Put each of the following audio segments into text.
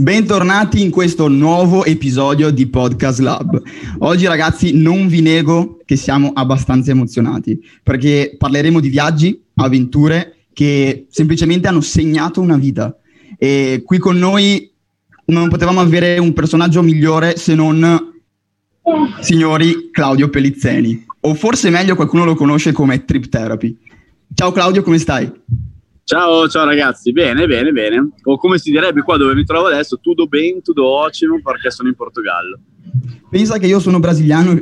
Bentornati in questo nuovo episodio di Podcast Lab. Oggi ragazzi non vi nego che siamo abbastanza emozionati perché parleremo di viaggi, avventure che semplicemente hanno segnato una vita. E qui con noi non potevamo avere un personaggio migliore se non signori Claudio Pellizzeni, o forse meglio qualcuno lo conosce come Trip Therapy. Ciao Claudio, come stai? Ciao, ciao ragazzi, bene, bene, bene. O come si direbbe qua dove mi trovo adesso, tutto bene, tutto ottimo perché sono in Portogallo. Pensa che io sono brasiliano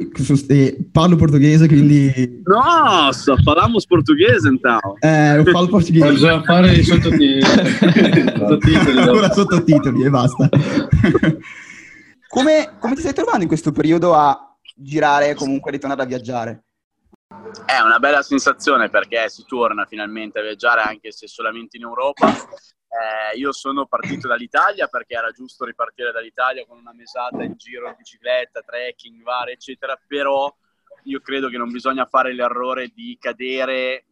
e parlo portoghese, quindi... Nossa, falamos portoghese intanto. Eh, parlo portoghese. Bisogna fare i sottotitoli. sottotitoli Ancora sottotitoli e basta. come, come ti stai trovando in questo periodo a girare e comunque ritornare a viaggiare? È una bella sensazione perché si torna finalmente a viaggiare anche se solamente in Europa. Eh, io sono partito dall'Italia perché era giusto ripartire dall'Italia con una mesata in giro in bicicletta, trekking, vari, eccetera, però io credo che non bisogna fare l'errore di cadere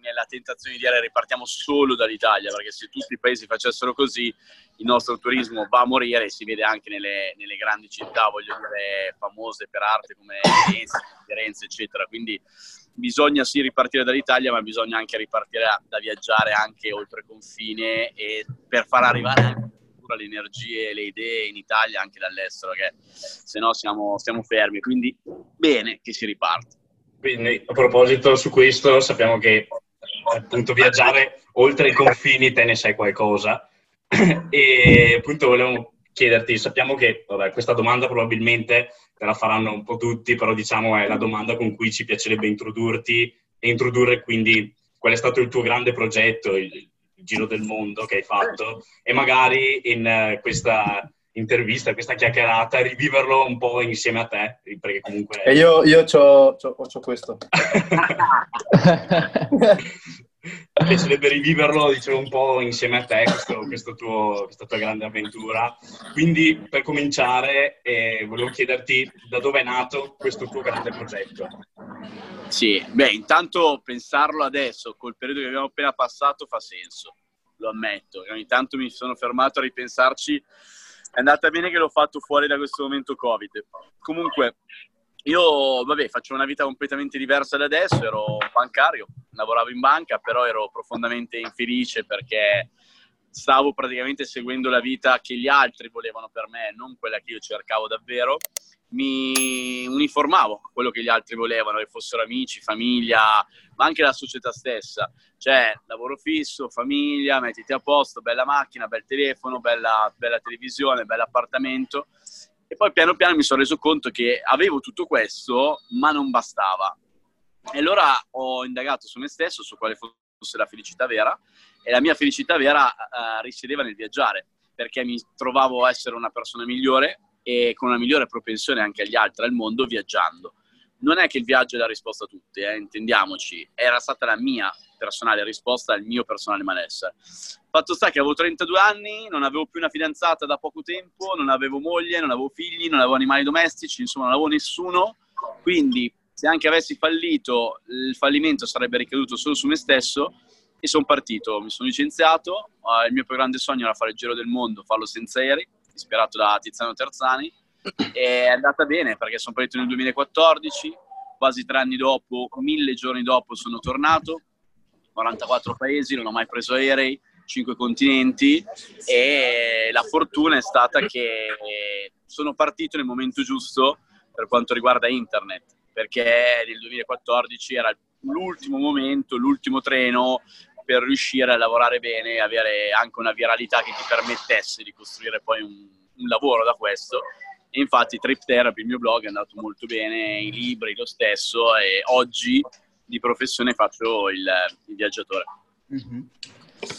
nella tentazione di dire ripartiamo solo dall'Italia, perché se tutti i paesi facessero così il nostro turismo va a morire e si vede anche nelle, nelle grandi città, voglio dire, famose per arte come Firenze, eccetera. Quindi bisogna sì ripartire dall'Italia, ma bisogna anche ripartire da, da viaggiare anche oltre confine e per far arrivare le energie e le idee in Italia anche dall'estero, che se no siamo, stiamo fermi. Quindi bene che si riparte. Quindi a proposito su questo, sappiamo che appunto viaggiare oltre i confini te ne sai qualcosa e appunto volevo chiederti, sappiamo che vabbè, questa domanda probabilmente te la faranno un po' tutti, però diciamo è la domanda con cui ci piacerebbe introdurti e introdurre quindi qual è stato il tuo grande progetto, il, il giro del mondo che hai fatto e magari in uh, questa intervista, questa chiacchierata, riviverlo un po' insieme a te, perché comunque... E io, io c'ho, c'ho, c'ho questo. Mi piacerebbe riviverlo, dicevo, un po' insieme a te, questo, questo tuo, questa tua grande avventura. Quindi, per cominciare, eh, volevo chiederti da dove è nato questo tuo grande progetto. Sì, beh, intanto pensarlo adesso, col periodo che abbiamo appena passato, fa senso, lo ammetto. Ogni tanto mi sono fermato a ripensarci è andata bene che l'ho fatto fuori da questo momento Covid. Comunque, io, vabbè, faccio una vita completamente diversa da adesso, ero bancario, lavoravo in banca, però ero profondamente infelice perché stavo praticamente seguendo la vita che gli altri volevano per me, non quella che io cercavo davvero. Mi uniformavo a quello che gli altri volevano, che fossero amici, famiglia, ma anche la società stessa. Cioè, lavoro fisso, famiglia, mettiti a posto, bella macchina, bel telefono, bella, bella televisione, appartamento. E poi piano piano mi sono reso conto che avevo tutto questo, ma non bastava. E allora ho indagato su me stesso, su quale fosse la felicità vera, e la mia felicità vera uh, risiedeva nel viaggiare, perché mi trovavo a essere una persona migliore e con una migliore propensione anche agli altri, al mondo, viaggiando non è che il viaggio è la risposta a tutti, eh, intendiamoci, era stata la mia personale risposta al mio personale malessere. Fatto sta che avevo 32 anni, non avevo più una fidanzata da poco tempo, non avevo moglie, non avevo figli, non avevo animali domestici, insomma non avevo nessuno, quindi se anche avessi fallito, il fallimento sarebbe ricaduto solo su me stesso e sono partito, mi sono licenziato, il mio più grande sogno era fare il giro del mondo, farlo senza aerei, ispirato da Tiziano Terzani, è andata bene perché sono partito nel 2014, quasi tre anni dopo, mille giorni dopo sono tornato, 44 paesi, non ho mai preso aerei, 5 continenti. E la fortuna è stata che sono partito nel momento giusto per quanto riguarda internet, perché nel 2014 era l'ultimo momento, l'ultimo treno per riuscire a lavorare bene e avere anche una viralità che ti permettesse di costruire poi un, un lavoro da questo e infatti Trip Therapy, il mio blog, è andato molto bene, i libri lo stesso e oggi di professione faccio il, il viaggiatore. Mm-hmm.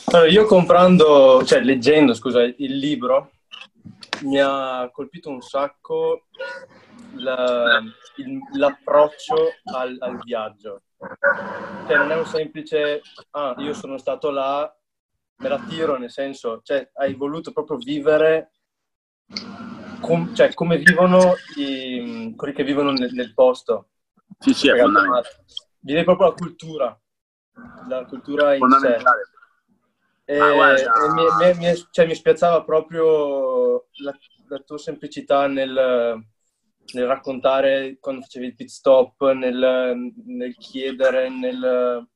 Allora, io comprando, cioè leggendo, scusa, il libro, mi ha colpito un sacco la, il, l'approccio al, al, viaggio. Cioè non è un semplice, ah, io sono stato là, me la tiro, nel senso, cioè hai voluto proprio vivere com, cioè, come vivono i, quelli che vivono nel, nel posto. Sì, sì, è fondamentale. Viene proprio la cultura, la cultura in sé. E, e mi, mi, cioè, mi, spiazzava proprio la, la tua semplicità nel, nel, raccontare quando facevi il pit stop, nel, nel chiedere, nel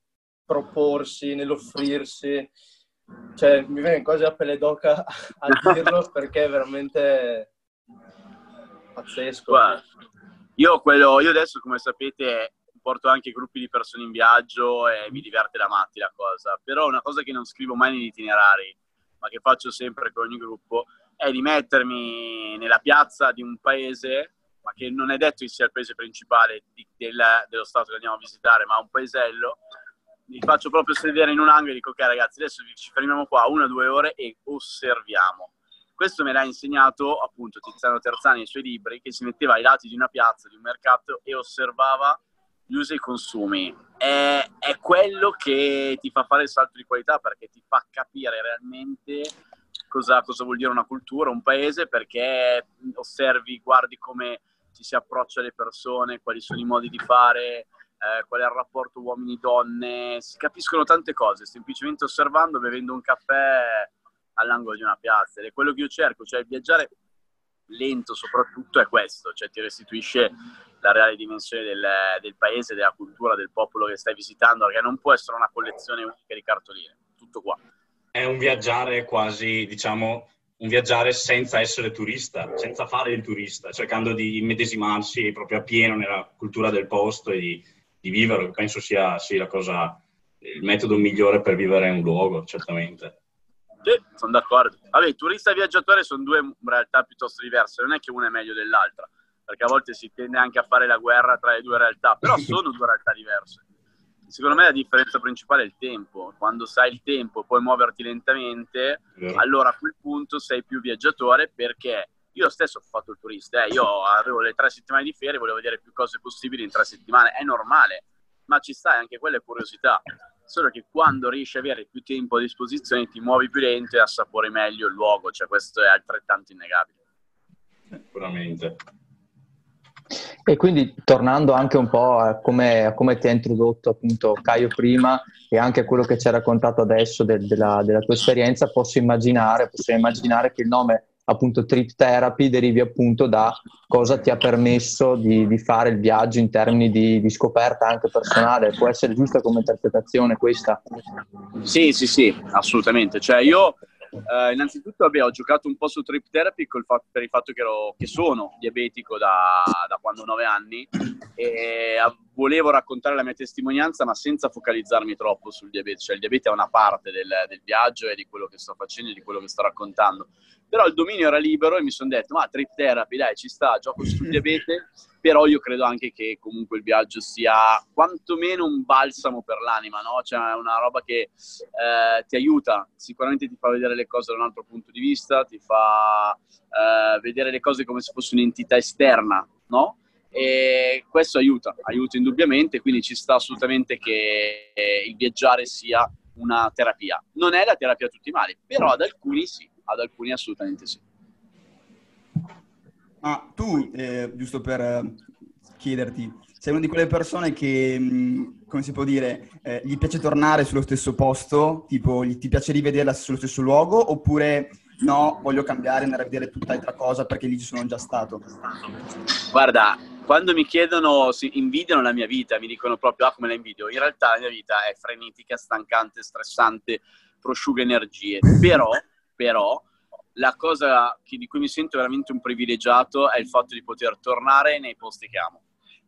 proporsi, nell'offrirsi. Cioè, mi viene quasi a pelle d'oca a dirlo perché veramente pazzesco. Guarda, io, quello, io adesso, come sapete, porto anche gruppi di persone in viaggio e mi diverte da matti la cosa. Però una cosa che non scrivo mai negli itinerari, ma che faccio sempre con ogni gruppo, è di mettermi nella piazza di un paese, ma che non è detto che sia il paese principale di, del, dello stato che andiamo a visitare, ma un paesello. Mi faccio proprio sedere in un angolo e dico, ok ragazzi, adesso ci fermiamo qua una o due ore e osserviamo. Questo me l'ha insegnato appunto Tiziano Terzani nei suoi libri, che si metteva ai lati di una piazza, di un mercato e osservava gli usi e i consumi. È, è quello che ti fa fare il salto di qualità perché ti fa capire realmente cosa, cosa vuol dire una cultura, un paese, perché osservi, guardi come ci si approccia alle persone, quali sono i modi di fare, eh, qual è il rapporto uomini-donne, si capiscono tante cose, semplicemente osservando, bevendo un caffè all'angolo di una piazza ed è quello che io cerco, cioè viaggiare lento soprattutto è questo, cioè ti restituisce la reale dimensione del, del, paese, della cultura, del popolo che stai visitando, perché non può essere una collezione unica di cartoline, tutto qua. È un viaggiare quasi, diciamo, un viaggiare senza essere turista, senza fare il turista, cercando di immedesimarsi proprio a pieno nella cultura del posto e di, di viverlo, penso sia sì, la cosa, il metodo migliore per vivere in un luogo, certamente. Sì, sono d'accordo. Vabbè, turista e viaggiatore sono due realtà piuttosto diverse, non è che una è meglio dell'altra perché a volte si tende anche a fare la guerra tra le due realtà, però sono due realtà diverse. Secondo me la differenza principale è il tempo. Quando sai il tempo e puoi muoverti lentamente, yeah. allora a quel punto sei più viaggiatore perché io stesso ho fatto il turista, eh. io avevo le tre settimane di ferie, volevo vedere più cose possibili in tre settimane, è normale, ma ci sta anche quella curiosità. Solo che quando riesci ad avere più tempo a disposizione ti muovi più lento e assapori meglio il luogo, cioè questo è altrettanto innegabile. Sicuramente. E quindi tornando anche un po' a come, a come ti ha introdotto appunto Caio prima e anche a quello che ci hai raccontato adesso de, della, della, tua esperienza, posso immaginare, possiamo immaginare che il nome appunto Trip Therapy derivi appunto da cosa ti ha permesso di, di fare il viaggio in termini di, di, scoperta anche personale. Può essere giusta come interpretazione questa? Sì, sì, sì, assolutamente. Cioè io Uh, innanzitutto vabbè, ho giocato un po' su Trip Therapy fatto, per il fatto che, ero, che sono diabetico da, da, quando ho 9 anni e volevo raccontare la mia testimonianza ma senza focalizzarmi troppo sul diabete, cioè il diabete è una parte del, del viaggio e di quello che sto facendo e di quello che sto raccontando, però il dominio era libero e mi sono detto ma Trip Therapy dai ci sta, gioco sul diabete però io credo anche che comunque il viaggio sia quantomeno un balsamo per l'anima, no? Cioè una roba che eh, ti aiuta, sicuramente ti fa vedere le cose da un altro punto di vista, ti fa eh, vedere le cose come se fosse un'entità esterna, no? E questo aiuta, aiuta indubbiamente, quindi ci sta assolutamente che il viaggiare sia una terapia. Non è la terapia a tutti i mali, però ad alcuni sì, ad alcuni assolutamente sì. Ma tu, eh, giusto per eh, chiederti, sei una di quelle persone che, mh, mm, come si può dire, eh, gli piace tornare sullo stesso posto, tipo gli, ti piace rivederla sullo stesso luogo, oppure no, voglio cambiare, andare a vedere tutt'altra cosa perché lì ci sono già stato? Guarda, quando mi chiedono, si invidiano la mia vita, mi dicono proprio, ah come la invidio, in realtà la mia vita è frenetica, stancante, stressante, prosciuga energie, però, però la cosa che, di cui mi sento veramente un privilegiato è il fatto di poter tornare nei posti che amo.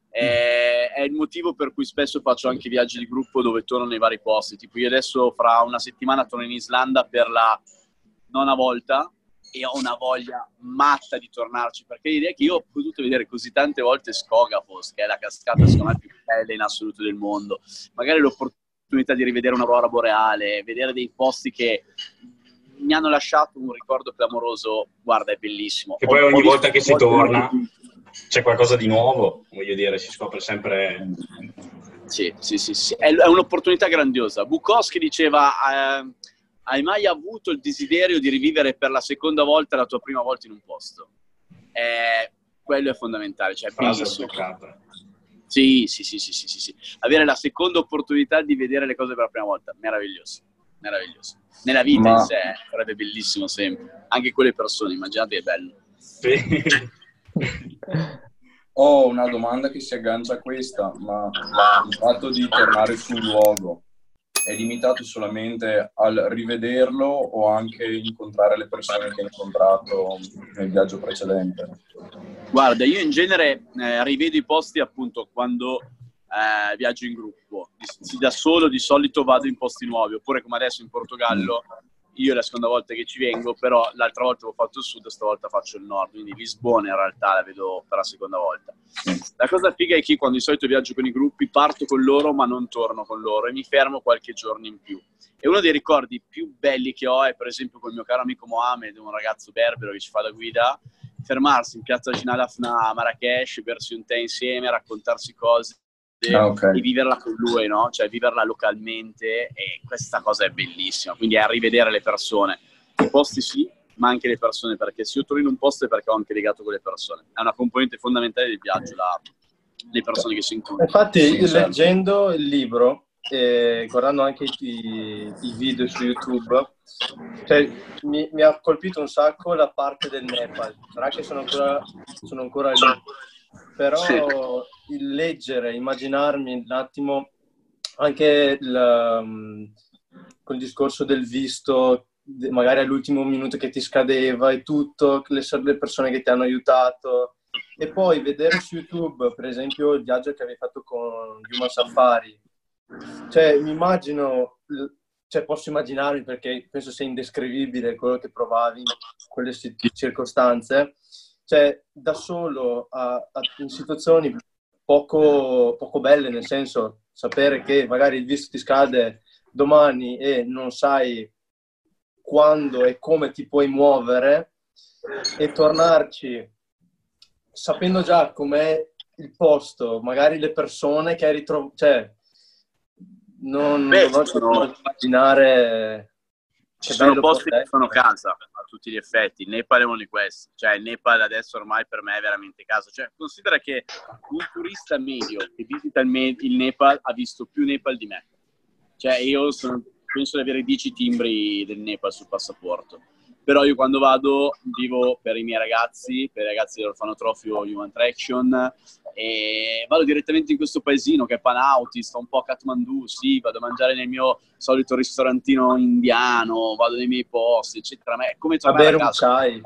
È, è, il motivo per cui spesso faccio anche viaggi di gruppo dove torno nei vari posti. Tipo, io adesso fra una settimana torno in Islanda per la nona volta e ho una voglia matta di tornarci perché l'idea è che io ho potuto vedere così tante volte Skogafos, che è la cascata secondo me più bella in assoluto del mondo, magari l'opportunità di rivedere un'aurora boreale, vedere dei posti che mi hanno lasciato un ricordo clamoroso, guarda, è bellissimo. E poi ogni volta che si torna c'è qualcosa di nuovo, voglio dire, si scopre sempre... Sì, sì, sì, sì. È, è un'opportunità grandiosa. Bukowski diceva, eh, hai mai avuto il desiderio di rivivere per la seconda volta la tua prima volta in un posto? Eh, quello è fondamentale, cioè è Sì, sì, sì, sì, sì, sì, sì. Avere la seconda opportunità di vedere le cose per la prima volta, meraviglioso meraviglioso. Nella vita Ma- in sé eh, sarebbe bellissimo sempre. Anche quelle persone, immaginate che è bello. Sì. Ho una domanda che si aggancia a questa, ma il fatto di tornare sul luogo è limitato solamente al rivederlo o anche incontrare le persone che hai incontrato nel viaggio precedente? Guarda, io in genere eh, rivedo i posti appunto quando eh, viaggio in gruppo. Da solo di solito vado in posti nuovi, oppure come adesso in Portogallo, io è la seconda volta che ci vengo, però l'altra volta ho fatto il sud, stavolta faccio il nord, quindi Lisbona in realtà la vedo per la seconda volta. La cosa figa è che quando di solito viaggio con i gruppi parto con loro ma non torno con loro e mi fermo qualche giorno in più. E uno dei ricordi più belli che ho è per esempio con il mio caro amico Mohamed, un ragazzo berbero che ci fa da guida, fermarsi in piazza Gina Dafna a Marrakesh, bersi un tè insieme, raccontarsi cose Ah, ok. e viverla con lui, no? Cioè viverla localmente e questa cosa è bellissima. Quindi è rivedere le persone. I posti sì, ma anche le persone, perché se io torno in un posto è perché ho anche legato con le persone. È una componente fondamentale del viaggio, la- le persone che si incontrano. Infatti, Sì, certo. leggendo il libro e guardando anche i, i video su YouTube, cioè, mi, mi ha colpito un sacco la parte del Nepal. Sarà che sono ancora, sono ancora lì, però Sì. Il leggere, immaginarmi un attimo anche il, um, quel discorso del visto, magari all'ultimo minuto che ti scadeva e tutto, le, le persone che ti hanno aiutato. E poi vedere su YouTube, per esempio, il viaggio che avevi fatto con Human Safari. Cioè, mi immagino, cioè, posso immaginarmi perché penso sia indescrivibile quello che provavi in quelle circostanze. Cioè, da solo a- a- in situazioni poco, poco belle, nel senso, sapere che magari il visto ti scade domani e non sai quando e come ti puoi muovere e tornarci sapendo già com'è il posto, magari le persone che hai ritrovato, cioè non, Beh, non posso immaginare Ci sono posti che sono casa. a tutti gli effetti. Nepal è uno di questi. Cioè, il Nepal adesso ormai per me è veramente casa. Cioè, considera che un turista medio che visita il, Me- il Nepal ha visto più Nepal di me. Cioè, io sono- penso di avere 10 timbri del Nepal sul passaporto. Però io quando vado vivo per i miei ragazzi, per i ragazzi dell'orfanotrofio Human Traction, e vado direttamente in questo paesino che è Panauti, sto un po' a Kathmandu, sì, vado a mangiare nel mio solito ristorantino indiano, vado nei miei posti, eccetera. Ma è come tornare a un casa. chai.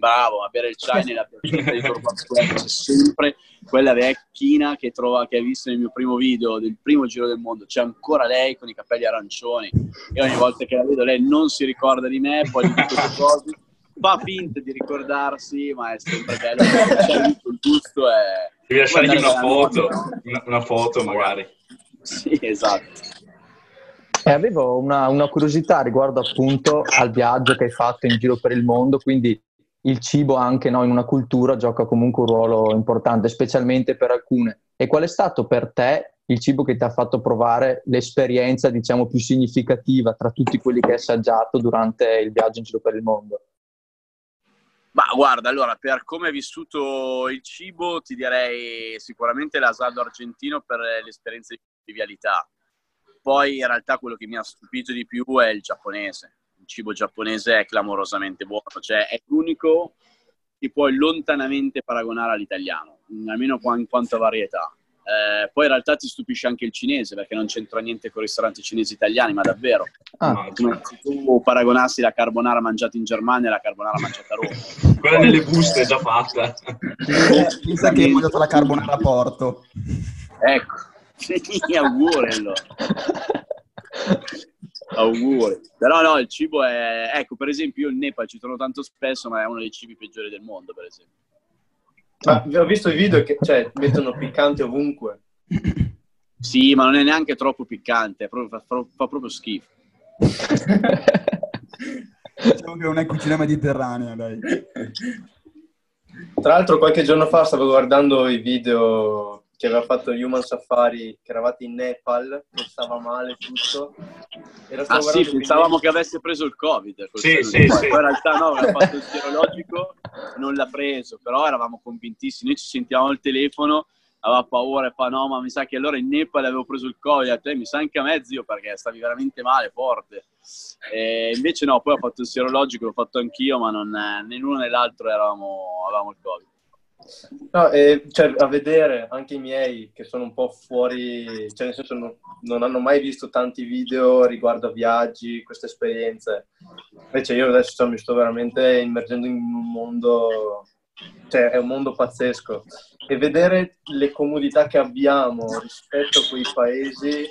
Bravo, a bere il chai nella piazzetta di Turban Square, c'è sempre quella vecchina che, trova, che hai visto nel mio primo video del primo giro del mondo, c'è ancora lei con i capelli arancioni e ogni volta che la vedo lei non si ricorda di me, poi gli dico le cose, fa finta di ricordarsi, ma è sempre bello, perché c'è tutto il gusto è... Devi lasciargli una foto, una, una foto magari. Sì, esatto. E avevo una, una curiosità riguardo appunto al viaggio che hai fatto in giro per il mondo, quindi il cibo anche no, in una cultura gioca comunque un ruolo importante, specialmente per alcune. E qual è stato per te il cibo che ti ha fatto provare l'esperienza, diciamo, più significativa tra tutti quelli che hai assaggiato durante il viaggio in giro per il mondo? Ma guarda, allora, per come è vissuto il cibo, ti direi sicuramente l'asaldo argentino per l'esperienza di convivialità. Poi in realtà quello che mi ha stupito di più è il giapponese. Cibo giapponese è clamorosamente buono, cioè è l'unico che puoi lontanamente paragonare all'italiano, almeno qua- in quanto a varietà. Eh, poi in realtà ti stupisce anche il cinese, perché non c'entra niente con i ristoranti cinesi italiani, ma davvero. Ah, No, Come se tu paragonassi la carbonara mangiata in Germania e la carbonara mangiata a Roma. Quella nelle buste è già fatta. Pensa che hai mangiato la carbonara a Porto. Ecco, sì, auguri allora. Auguri. Però no, il cibo è... Ecco, per esempio io il Nepal ci torno tanto spesso, ma è uno dei cibi peggiori del mondo, per esempio. Ma ho visto i video che cioè, mettono piccante ovunque. Sì, ma non è neanche troppo piccante, proprio- fa, fa- fa proprio schifo. Diciamo che non è cucina mediterranea, dai. Tra l'altro qualche giorno fa stavo guardando i video che aveva fatto Human Safari, che eravate in Nepal, che stava male tutto. E stavo Ah sì, pensavamo che avesse preso il Covid. Sì, sì, sì. Poi in realtà no, aveva fatto il serologico, non l'ha preso, però eravamo convintissimi. Noi ci sentiamo al telefono aveva paura e fa no, ma mi sa che allora in Nepal avevo preso il Covid, a te mi sa anche a me zio perché stavi veramente male, forte. E invece no, poi ho fatto il sierologico, l'ho fatto anch'io, ma non, né l'uno né l'altro eravamo, avevamo il Covid. No, eh, cioè, a vedere anche i miei che sono un po' fuori, cioè nel senso non, non, hanno mai visto tanti video riguardo a viaggi, queste esperienze. Invece io adesso cioè, mi sto veramente immergendo in un mondo, cioè è un mondo pazzesco. E vedere le comodità che abbiamo rispetto a quei paesi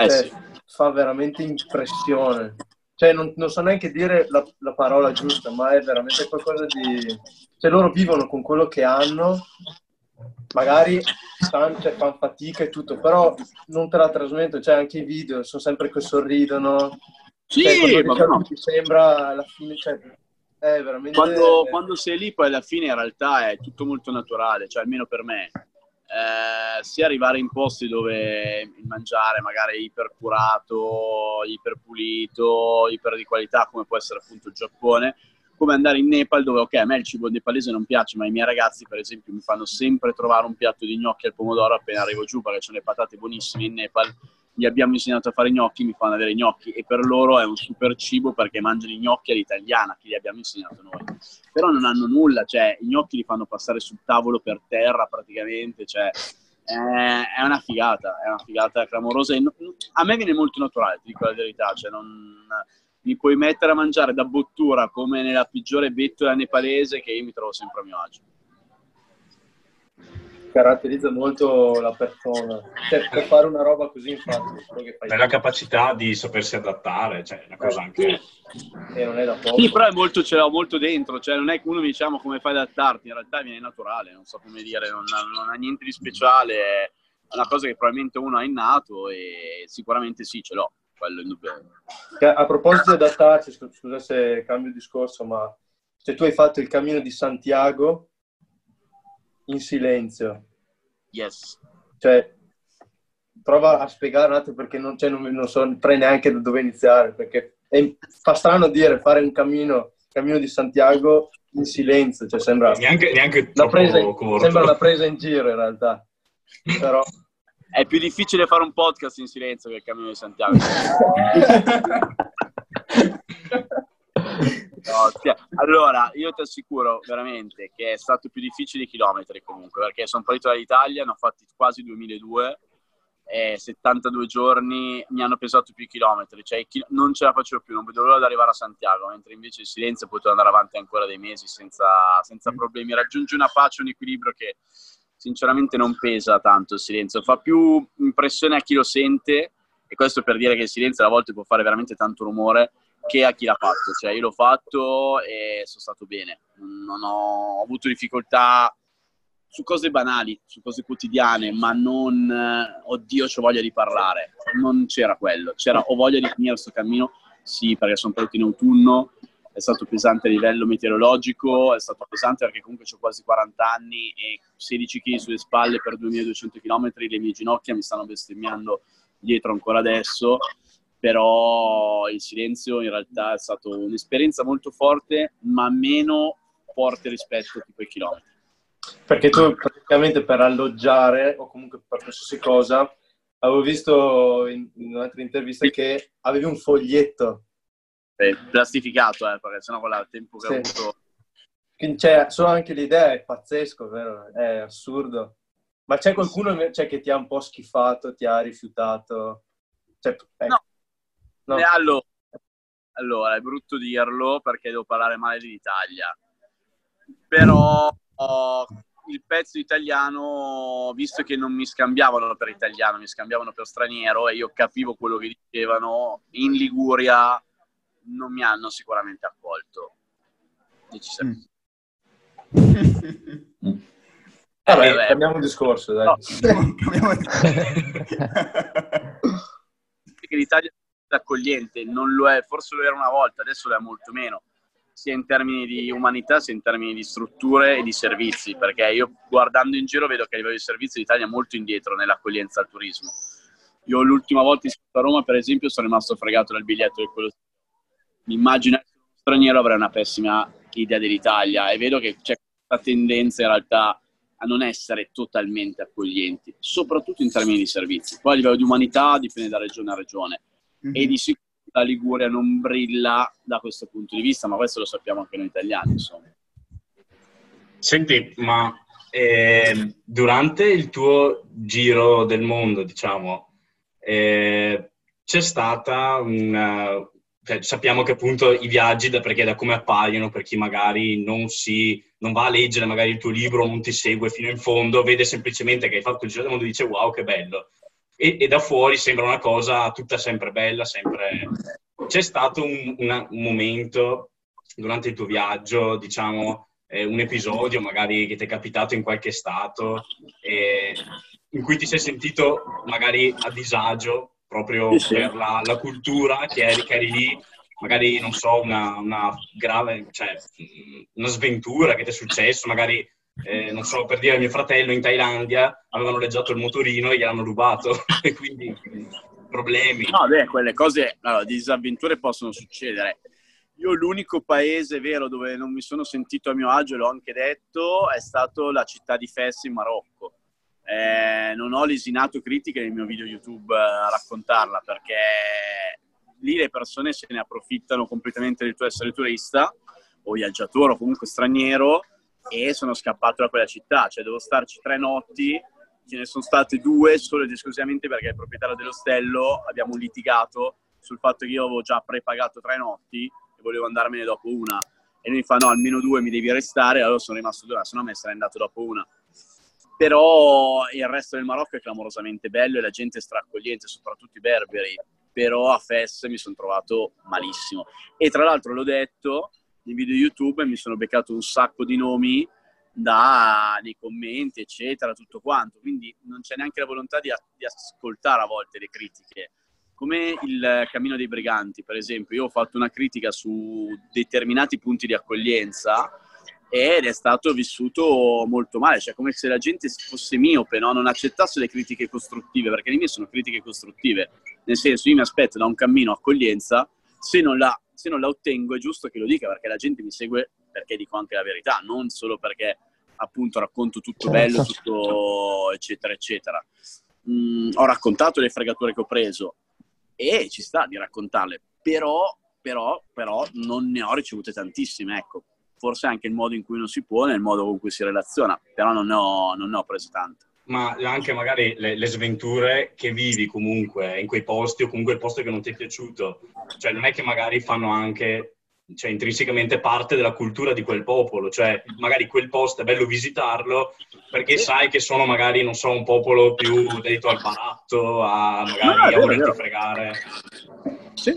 eh, cioè, sì. fa veramente impressione. Cioè, non, non so neanche dire la, la parola giusta, ma è veramente qualcosa di cioè loro vivono con quello che hanno, magari stanno, cioè, fanno fatica e tutto, però non te la trasmetto, cioè anche i video sono sempre che sorridono. Sì, cioè, ma no. ti sembra alla fine, cioè, è veramente... Quando, quando, sei lì poi alla fine in realtà è tutto molto naturale, cioè almeno per me. Eh, sia arrivare in posti dove il mangiare magari è ipercurato, iperpulito, iper di qualità come può essere appunto il Giappone, come andare in Nepal dove, ok, a me il cibo nepalese non piace, ma i miei ragazzi, per esempio, mi fanno sempre trovare un piatto di gnocchi al pomodoro appena arrivo giù, perché c'è le patate buonissime in Nepal. Gli abbiamo insegnato a fare gnocchi, mi fanno avere gnocchi e per loro è un super cibo perché mangiano i gnocchi all'italiana, che gli abbiamo insegnato noi. Però non hanno nulla, cioè i gnocchi li fanno passare sul tavolo per terra praticamente, cioè è una figata, è una figata clamorosa. A me viene molto naturale, ti dico la verità, cioè non mi puoi mettere a mangiare da bottura come nella peggiore bettola nepalese che io mi trovo sempre a mio agio. Caratterizza molto la persona. Cioè, per fare una roba così, infatti, è la capacità di sapersi adattare, cioè una cosa anche... E non è da poco. Sì, però è molto, ce l'ho molto dentro, cioè non è che uno mi diciamo come fai ad adattarti, in realtà viene naturale, non so come dire, non ha, non ha niente di speciale, è una cosa che probabilmente uno ha innato e sicuramente sì, ce l'ho quello indubbiamente. A proposito di adattarci, scusa se cambio discorso, ma se tu hai fatto il cammino di Santiago in silenzio. Yes. Cioè, prova a spiegare un attimo perché non, cioè, non, non so neanche da dove iniziare, perché è, fa strano dire fare un cammino, cammino di Santiago in silenzio, cioè sembra, neanche, neanche una presa, sembra una presa in giro in realtà. Però è più difficile fare un podcast in silenzio che il Cammino di Santiago. no, allora, io ti assicuro veramente che è stato più difficile i chilometri comunque, perché sono partito dall'Italia, ne ho fatti quasi 2002 e 72 giorni mi hanno pesato più i chilometri, cioè non ce la facevo più, non vedo l'ora di arrivare a Santiago, mentre invece il silenzio potevo andare avanti ancora dei mesi senza, senza problemi, raggiungi una pace, un equilibrio che sinceramente non pesa tanto il silenzio, fa più impressione a chi lo sente, e questo per dire che il silenzio a volte può fare veramente tanto rumore, che a chi l'ha fatto. Cioè, io l'ho fatto e sono stato bene. Non ho avuto difficoltà su cose banali, su cose quotidiane, ma non, oddio, ho voglia di parlare. Non c'era quello. C'era, ho voglia di finire questo cammino, sì, perché sono partito in autunno, è stato pesante a livello meteorologico, è stato pesante perché comunque ho quasi 40 anni e 16 kg sulle spalle per 2200 km, le mie ginocchia mi stanno bestemmiando dietro ancora adesso, però il silenzio in realtà è stata un'esperienza molto forte, ma meno forte rispetto a tipo ai chilometri. Perché tu praticamente per alloggiare o comunque per qualsiasi cosa, avevo visto in, in un'altra intervista che avevi un foglietto eh, plastificato, eh, perché sennò quella tempo che sì. ho avuto... Quindi c'è solo anche l'idea, è pazzesco, vero? È assurdo. Ma c'è qualcuno c'è, che ti ha un po' schifato, ti ha rifiutato? Cioè, eh. No. No. Allora, allora, è brutto dirlo perché devo parlare male dell'Italia. Però oh, il pezzo italiano, visto che non mi scambiavano per italiano, mi scambiavano per straniero e io capivo quello che dicevano, in Liguria non mi hanno sicuramente accolto. Decisamente. Mm. Vabbè, eh, cambiamo discorso, dai. No. L'Italia è accogliente, non lo è, forse lo era una volta, adesso lo è molto meno, sia in termini di umanità sia in termini di strutture e di servizi, perché io guardando in giro vedo che a livello di servizi l'Italia è molto indietro nell'accoglienza al turismo. Io l'ultima volta in a Roma, per esempio, sono rimasto fregato dal biglietto del quello mi immagino essere uno straniero avrei una pessima idea dell'Italia e vedo che c'è questa tendenza in realtà a non essere totalmente accoglienti, soprattutto in termini di servizi. Poi a livello di umanità dipende da regione a regione mm-hmm. e di sicuro la Liguria non brilla da questo punto di vista, ma questo lo sappiamo anche noi italiani, insomma. Senti, ma eh, durante il tuo giro del mondo, diciamo, eh, c'è stata una... Cioè, sappiamo che appunto i viaggi, da, perché da come appaiono, per chi magari non, si, non va a leggere magari il tuo libro, non ti segue fino in fondo, vede semplicemente che hai fatto il giro del mondo e dice wow che bello. E, e da fuori sembra una cosa tutta sempre bella, sempre... C'è stato un, una, un momento durante il tuo viaggio, diciamo, eh, un episodio magari che ti è capitato in qualche stato eh, in cui ti sei sentito magari a disagio proprio sì, per la, la, cultura che eri, che eri, lì, magari non so, una, una, grave, cioè una sventura che ti è successo, magari eh, non so, per dire mio fratello in Thailandia avevano leggiato il motorino e gli hanno rubato e quindi problemi. No, beh, quelle cose, allora, disavventure possono succedere. Io l'unico paese vero dove non mi sono sentito a mio agio, l'ho anche detto, è stato la città di Fes in Marocco. Eh, non ho lesinato critiche nel mio video YouTube a raccontarla perché lì le persone se ne approfittano completamente del tuo essere turista o viaggiatore o comunque straniero e sono scappato da quella città, cioè devo starci tre notti, ce ne sono state due solo ed esclusivamente perché il proprietario dell'ostello abbiamo litigato sul fatto che io avevo già prepagato tre notti e volevo andarmene dopo una. E lui mi fa: No, almeno due mi devi restare. Allora sono rimasto due, se no me sarei andato dopo una. Però il resto del Marocco è clamorosamente bello e la gente è straccogliente, soprattutto i berberi. Però a Fes mi sono trovato malissimo. E tra l'altro l'ho detto nei video YouTube e mi sono beccato un sacco di nomi da, nei commenti, eccetera, tutto quanto. Quindi non c'è neanche la volontà di, di ascoltare a volte le critiche come il Cammino dei Briganti, per esempio, io ho fatto una critica su determinati punti di accoglienza ed è stato vissuto molto male, cioè come se la gente fosse miope, no? non accettasse le critiche costruttive, perché le mie sono critiche costruttive, nel senso io mi aspetto da un cammino accoglienza, se non la, se non la ottengo è giusto che lo dica, perché la gente mi segue perché dico anche la verità, non solo perché appunto racconto tutto bello, certo. tutto eccetera eccetera. Mm, ho raccontato le fregature che ho preso, e ci sta di raccontarle, però, però, però non ne ho ricevute tantissime, ecco. Forse anche il modo in cui non si pone, il modo con cui si relaziona, però non ne ho, non ne ho prese tante. Ma anche magari le, le, sventure che vivi comunque in quei posti o comunque il posto che non ti è piaciuto, cioè non è che magari fanno anche cioè, intrinsecamente parte della cultura di quel popolo, cioè magari quel posto è bello visitarlo perché sai che sono magari, non so, un popolo più dedito al baratto, a magari no, a volerti fregare. Sì,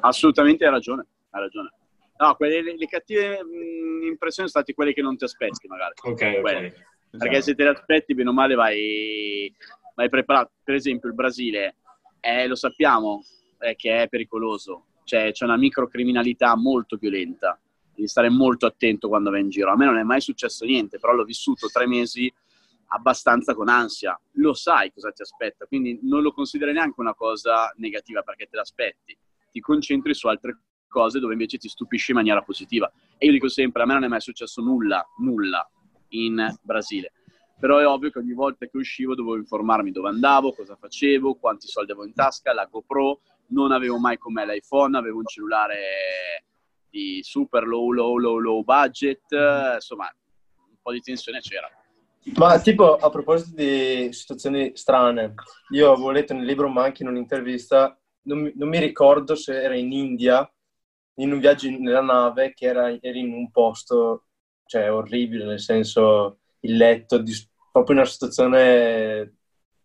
assolutamente hai ragione, hai ragione. No, quelle, le, cattive mh, impressioni sono state quelle che non ti aspetti magari. Ok, ok. Esatto. Perché se te le aspetti, bene o male, vai, vai preparato. Per esempio il Brasile, eh, lo sappiamo eh, che è pericoloso cioè, c'è una microcriminalità molto violenta, devi stare molto attento quando vai in giro. A me non è mai successo niente, però l'ho vissuto tre mesi abbastanza con ansia. Lo sai cosa ti aspetta, quindi non lo consideri neanche una cosa negativa perché te l'aspetti. Ti concentri su altre cose dove invece ti stupisci in maniera positiva. E io dico sempre, a me non è mai successo nulla, nulla in Brasile. Però è ovvio che ogni volta che uscivo dovevo informarmi dove andavo, cosa facevo, quanti soldi avevo in tasca, la GoPro, non avevo mai con me l'iPhone, avevo un cellulare di super low, low, low, low budget, insomma, un po' di tensione c'era. Ma tipo, a proposito di situazioni strane, io avevo letto nel libro, ma anche in un'intervista, non non mi ricordo se era in India, in un viaggio nella nave, che era, era in un posto, cioè, orribile, nel senso, il letto, di, proprio una situazione...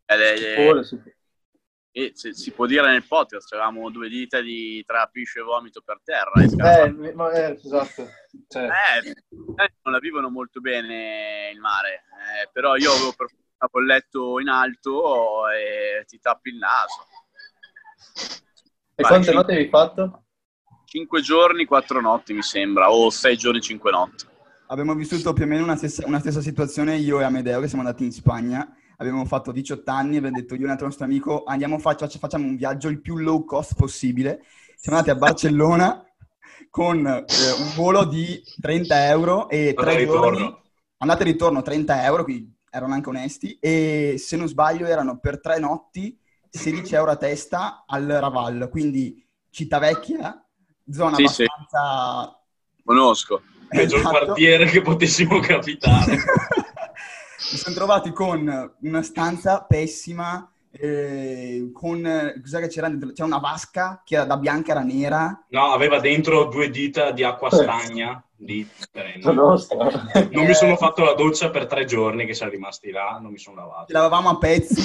Eh, eh, e se, si può dire nel podcast, avevamo due dita di tra piscio e vomito per terra. Eh, ma, eh, esatto. Cioè. Eh, eh, non la vivono molto bene il mare, eh, però io avevo per il letto in alto e ti tappi il naso. E quante notti avevi fatto? Cinque giorni, quattro notti mi sembra, o sei giorni, cinque notti. Abbiamo vissuto più o meno una stessa, una stessa situazione io e Amedeo che siamo andati in Spagna avevamo fatto 18 anni, abbiamo detto io e un altro nostro amico andiamo, faccia, facciamo un viaggio il più low cost possibile. Siamo andati a Barcellona con eh, un volo di 30 euro e tre giorni, andate e ritorno 30 euro, quindi erano anche onesti, e se non sbaglio erano per tre notti 16 euro a testa al Raval, quindi Cittavecchia, zona Sì, sì. abbastanza... Conosco. Peggior Esatto. quartiere che potessimo capitare. Mi sono trovati con una stanza pessima, eh, con... Cos'è che c'era dentro? C'era una vasca che era da bianca, era nera. No, aveva dentro due dita di acqua stagna. Di... Nostra. Non mi sono fatto la doccia per tre giorni che siamo rimasti là, non mi sono lavato. Ci lavavamo a pezzi,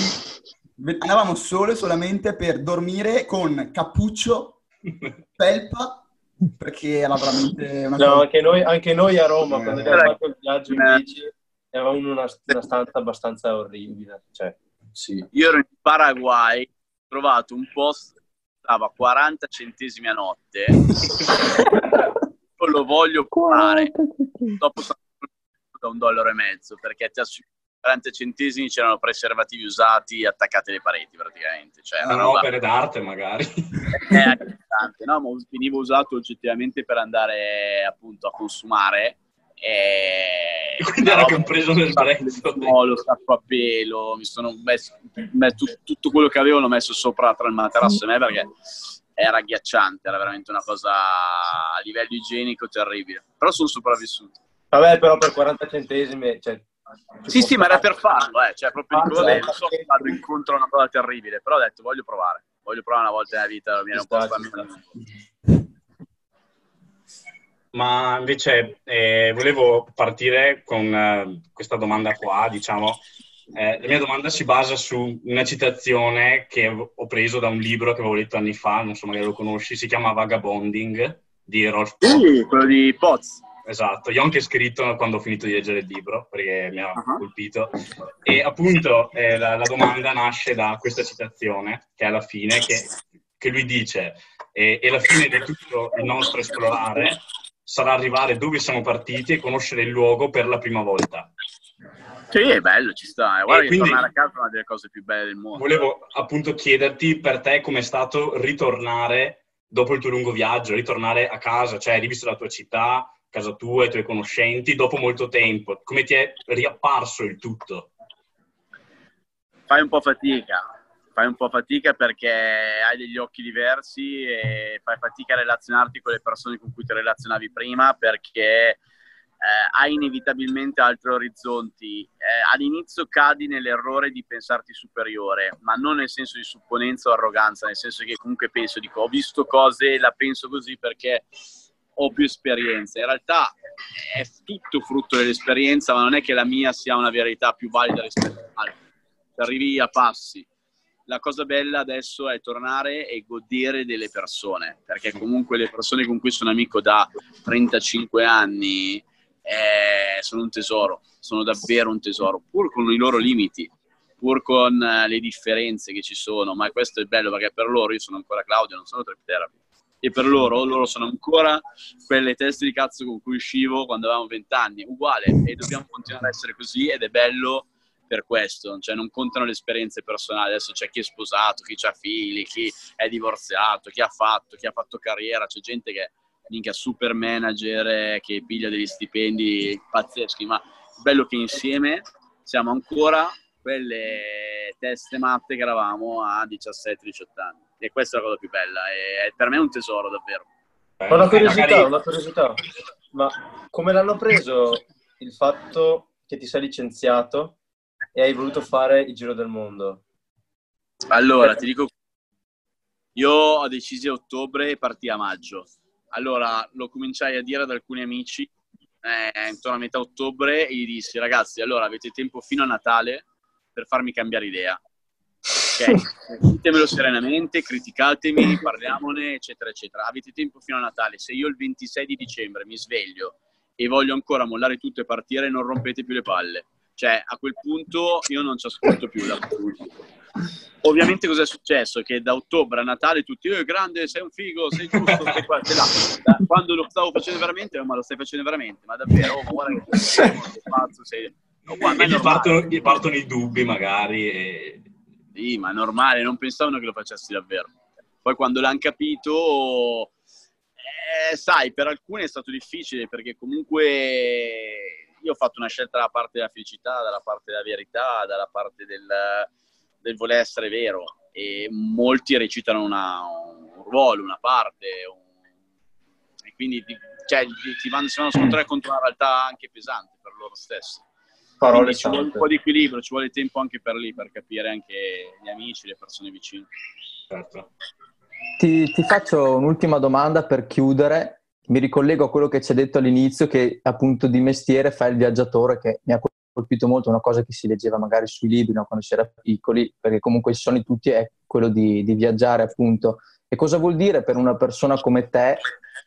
andavamo solo e solamente per dormire con cappuccio, felpa, perché era veramente una No, cosa... anche noi, anche noi a Roma, Eh. quando abbiamo fatto il viaggio in bici, eravamo in una, una stanza abbastanza orribile. Cioè, sì. Io ero in Paraguay, ho trovato un post che stava 40 centesimi a notte. Lo voglio provare. Dopo sono da un dollaro e mezzo perché ti assicuro 40 centesimi c'erano preservativi usati attaccati alle pareti praticamente. Cioè, Erano roba- opere d'arte magari. è agghiacciante, no? Ma veniva usato oggettivamente per andare appunto a consumare. E... Quindi era compreso nel prezzo. Lo sacco a pelo, mi sono messo, me- tu- tutto quello che avevo l'ho messo sopra tra il materasso e me perché era agghiacciante, era veramente una cosa a livello igienico terribile. Però sono sopravvissuto. Vabbè, però per 40 centesimi... Cioè, Sì, sì, ma era per farlo, eh. cioè proprio dico, Ah, vabbè, non so che vado incontro a una cosa terribile, però ho detto voglio provare, voglio provare una volta nella vita, viene un po' spammato. Ma invece eh, volevo partire con eh, questa domanda qua, diciamo. Eh, la mia domanda si basa su una citazione che ho preso da un libro che avevo letto anni fa, non so magari lo conosci, si chiama Vagabonding di Rolf Pock. Sì, quello di Poz. Esatto, io ho anche scritto quando ho finito di leggere il libro perché mi ha Ah. colpito. E appunto eh, la, la domanda nasce da questa citazione che è alla fine, che, che lui dice: e, e la fine di tutto il nostro esplorare sarà arrivare dove siamo partiti e conoscere il luogo per la prima volta. Sì, è bello, ci sta. eh. Guarda E quindi- tornare a casa è una delle cose più belle del mondo. Volevo appunto chiederti per te com'è stato ritornare dopo il tuo lungo viaggio, ritornare a casa, cioè hai rivisto la tua città, casa tua, i tuoi conoscenti, dopo molto tempo. Come ti è riapparso il tutto? Fai un po' fatica, fai un po' fatica perché hai degli occhi diversi e fai fatica a relazionarti con le persone con cui ti relazionavi prima perché eh, hai inevitabilmente altri orizzonti. Eh, all'inizio cadi nell'errore di pensarti superiore, ma non nel senso di supponenza o arroganza, nel senso che comunque penso, dico, ho visto cose, la penso così perché ho più esperienza. In realtà è tutto frutto dell'esperienza, ma non è che la mia sia una verità più valida rispetto all'altra. Arrivi a passi. La cosa bella adesso è tornare e godere delle persone, perché comunque le persone con cui sono amico da 35 anni eh, sono un tesoro, sono davvero un tesoro, pur con i loro limiti, pur con eh, le differenze che ci sono, ma questo è bello perché per loro, io sono ancora Claudio, non sono trip therapy, e per loro, loro sono ancora quelle teste di cazzo con cui uscivo quando avevamo 20 anni, uguale, e dobbiamo continuare a essere così ed è bello per questo, cioè non contano le esperienze personali, adesso c'è chi è sposato, chi ha figli, chi è divorziato, chi ha fatto, chi ha fatto carriera, c'è gente che minchia super manager eh, che piglia degli stipendi pazzeschi, ma è bello che insieme siamo ancora quelle teste matte che eravamo a 17-18 anni e questa è la cosa più bella e per me è un tesoro davvero. Eh, Ho una curiosità, magari- una curiosità. Ma come l'hanno preso il fatto che ti sei licenziato e hai voluto fare il giro del mondo? Allora, ti dico, io ho deciso a ottobre e partì a maggio. Allora, lo cominciai a dire ad alcuni amici eh, intorno a metà ottobre e gli dissi, ragazzi, allora avete tempo fino a Natale per farmi cambiare idea. Ok, ditemelo serenamente, criticatemi, parliamone, eccetera, eccetera. Avete tempo fino a Natale. Se io il 26 di dicembre mi sveglio e voglio ancora mollare tutto e partire, non rompete più le palle. Cioè, a quel punto io non ci ascolto più. da Ovviamente cosa è successo? Che da ottobre a Natale tutti, eh, grande, sei un figo, sei giusto, sei qua, sei là. Quando lo stavo facendo veramente, "Oh, ma lo stai facendo veramente, ma davvero, oh, ma guarda che sei pazzo, sei... No, guarda, gli partono, gli partono i dubbi magari. E... Sì, ma è normale, non pensavano che lo facessi davvero. Poi quando l'hanno capito, eh, sai, per alcuni è stato difficile perché comunque io ho fatto una scelta dalla parte della felicità, dalla parte della verità, dalla parte del, del voler essere vero e molti recitano una, un ruolo, una parte un... e quindi ti, cioè, ti vanno, vanno a scontrare contro una realtà anche pesante per loro stessi. Parole ci vuole un po' di equilibrio, ci vuole tempo anche per lì per capire anche gli amici, le persone vicine. Certo. Ti, ti faccio un'ultima domanda per chiudere mi ricollego a quello che ci hai detto all'inizio, che appunto di mestiere fai il viaggiatore, che mi ha colpito molto, una cosa che si leggeva magari sui libri no, quando si era piccoli, perché comunque i sogni tutti è quello di, di, viaggiare appunto. E cosa vuol dire per una persona come te?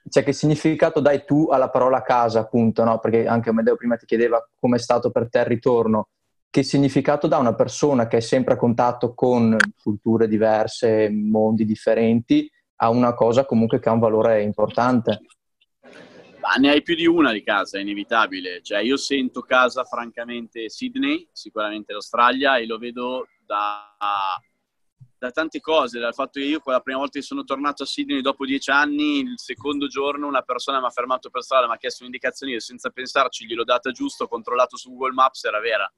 Cioè che significato dai tu alla parola casa appunto, no? Perché anche Amedeo prima ti chiedeva come è stato per te il ritorno. Che significato dà una persona che è sempre a contatto con culture diverse, mondi differenti, a una cosa comunque che ha un valore importante? Ma ne hai più di una di casa, è inevitabile. Cioè, io sento casa, francamente, Sydney, sicuramente l'Australia, e lo vedo da, da tante cose, dal fatto che io quella prima volta che sono tornato a Sydney dopo dieci anni, il secondo giorno una persona mi ha fermato per strada, mi ha chiesto un'indicazione, io senza pensarci gliel'ho data giusto, ho controllato su Google Maps, era vera.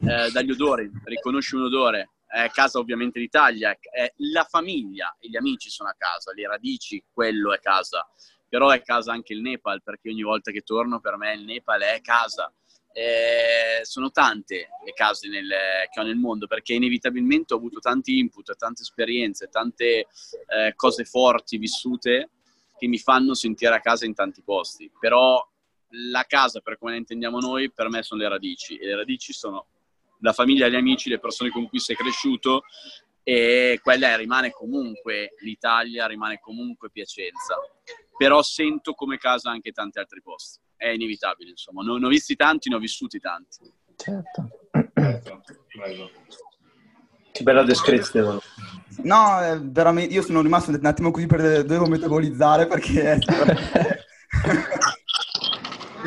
Eh, dagli odori, riconosci un odore, è casa ovviamente d'Italia, è la famiglia e gli amici sono a casa, le radici, quello è casa però è casa anche il Nepal, perché ogni volta che torno per me il Nepal è casa. Eh, sono tante le case nel, che ho nel mondo perché inevitabilmente ho avuto tanti input, tante esperienze, tante eh, cose forti vissute che mi fanno sentire a casa in tanti posti. Però la casa, per come la intendiamo noi, per me sono le radici e le radici sono la famiglia, gli amici, le persone con cui sei cresciuto e quella rimane comunque l'Italia, rimane comunque Piacenza però sento come casa anche tanti altri posti. È inevitabile, insomma. Ne ho visti tanti, ne ho vissuti tanti. Certo. Che bella descrizione. No, veramente, io sono rimasto un attimo così per dovevo metabolizzare perché...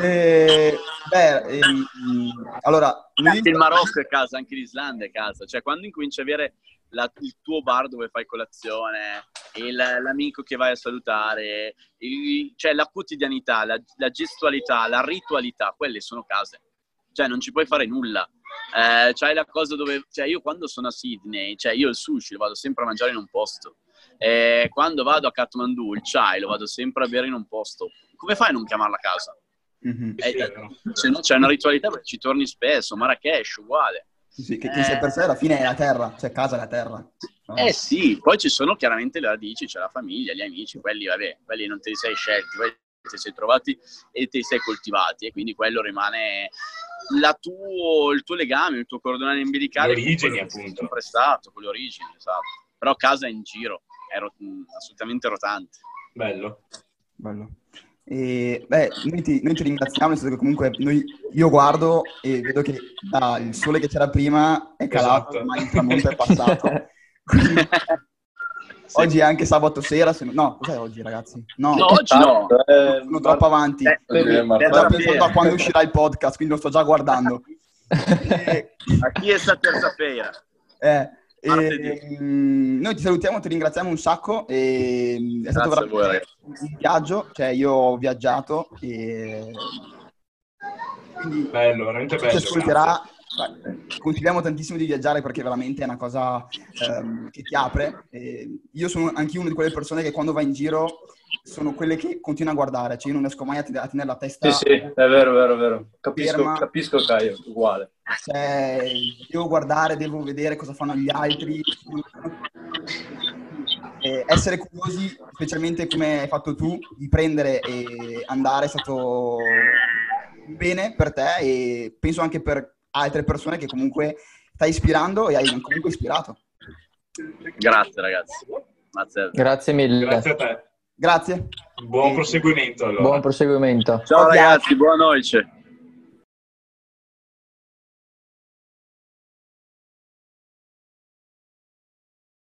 e, beh, ehm, allora... Anche il Marocco è casa, anche l'Islanda è casa. Cioè, quando incominci a avere la, il tuo bar dove fai colazione, il, l'amico che vai a salutare, il, cioè la quotidianità, la, la, gestualità, la ritualità, quelle sono case. Cioè non ci puoi fare nulla. Eh, c'hai la cosa dove, cioè io quando sono a Sydney, cioè io il sushi lo vado sempre a mangiare in un posto. Eh, quando vado a Kathmandu il chai lo vado sempre a bere in un posto. Come fai a non chiamarla casa? Mm-hmm. Eh, se no c'è una ritualità, ci torni spesso, Marrakesh uguale. Sì, sì, che, che eh, per sé alla fine è la terra, cioè casa è la terra. No? Eh sì, poi ci sono chiaramente le radici, c'è la famiglia, gli amici, quelli, vabbè, quelli non te li sei scelti, quelli ti sei trovati e te li sei coltivati e quindi quello rimane tuo, il tuo legame, il tuo cordone umbilicale. Le origini appunto. Sempre stato, con le origini, esatto. Però casa è in giro, è rot- assolutamente rotante. Bello. Bello. E, beh, noi ti, noi ti, ringraziamo, nel senso che comunque noi, io guardo e vedo che ah, il sole che c'era prima è calato, esatto. ma il tramonto è passato. Quindi, sì. Oggi è anche sabato sera, se no... no, cos'è oggi ragazzi? No, no oggi no. Eh, sono troppo avanti. Eh, eh, sto pensando a quando uscirà il podcast, quindi lo sto già guardando. e... A chi è sta terza-feira? Eh, e, ehm, noi ti salutiamo, ti ringraziamo un sacco. E, è stato Grazie veramente voi, un viaggio, cioè io ho viaggiato e quindi bello, veramente bello. Ci ascolterà, consigliamo tantissimo di viaggiare perché veramente è una cosa ehm, che ti apre. E io sono anche una di quelle persone che quando va in giro sono quelle che continua a guardare, cioè io non riesco mai a, tenere la testa. Sì, sì, è vero, vero, vero. Capisco, capisco Caio, uguale. Cioè, devo guardare, devo vedere cosa fanno gli altri. E essere curiosi, specialmente come hai fatto tu, di prendere e andare è stato bene per te e penso anche per altre persone che comunque stai ispirando e hai comunque ispirato. Grazie ragazzi. Grazie, Grazie mille. Grazie a te. Grazie. Buon proseguimento allora. Buon proseguimento. Ciao, Ciao ragazzi, buona notte.